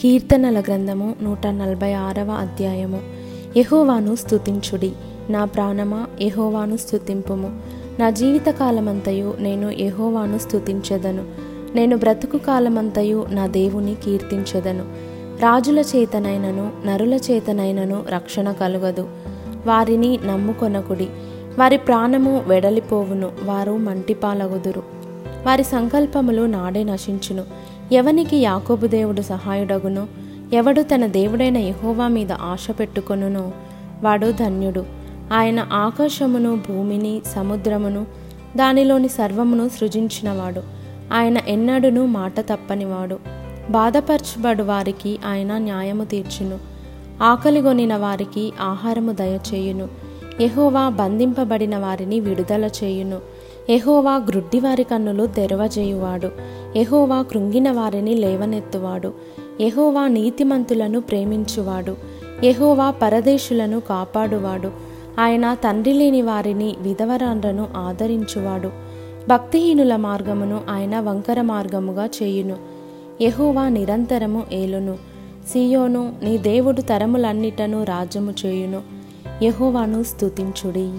కీర్తనల గ్రంథము నూట నలభై ఆరవ అధ్యాయము. యహోవాను స్థుతించుడి నా ప్రాణమా యహోవాను స్తుతింపుము. నా జీవితకాలమంతయు నేను యహోవాను స్తుతించెదను. నేను బ్రతుకు కాలమంతయు నా దేవుని కీర్తించెదను. రాజుల చేతనైనను నరుల చేతనైనను రక్షణ కలుగదు. వారిని నమ్ముకొనకుడి. వారి ప్రాణము వెడలిపోవును వారు మంటిపాలగుదురు. వారి సంకల్పములు నాడే నశించును. ఎవనికి యాకోబు దేవుడు సహాయుడగును? ఎవడు తన దేవుడైన యహోవా మీద ఆశ పెట్టుకొనునో? వాడు ధన్యుడు. ఆయన ఆకాశమును భూమిని సముద్రమును దానిలోని సర్వమును సృజించినవాడు. ఆయన ఎన్నడును మాట తప్పనివాడు. బాధపరచబడు వారికి ఆయన న్యాయము తీర్చును. ఆకలిగొనిన వారికి ఆహారము దయచేయును. యహోవా బంధింపబడిన వారిని విడుదల చేయును. ఎహోవా గ్రుడ్డివారి కన్నులు తెరవజేయువాడు. ఎహోవా కృంగిన వారిని లేవనెత్తువాడు. ఎహోవా నీతిమంతులను ప్రేమించువాడు. ఎహోవా పరదేశులను కాపాడువాడు. ఆయన తండ్రి లేని వారిని విధవరాండ్రను ఆదరించువాడు. భక్తిహీనుల మార్గమును ఆయన వంకర మార్గముగా చేయును. ఎహోవా నిరంతరము ఏలును. సియోను నీ దేవుడు తరములన్నిటను రాజ్యము చేయును. యహోవాను స్తుతించుడి.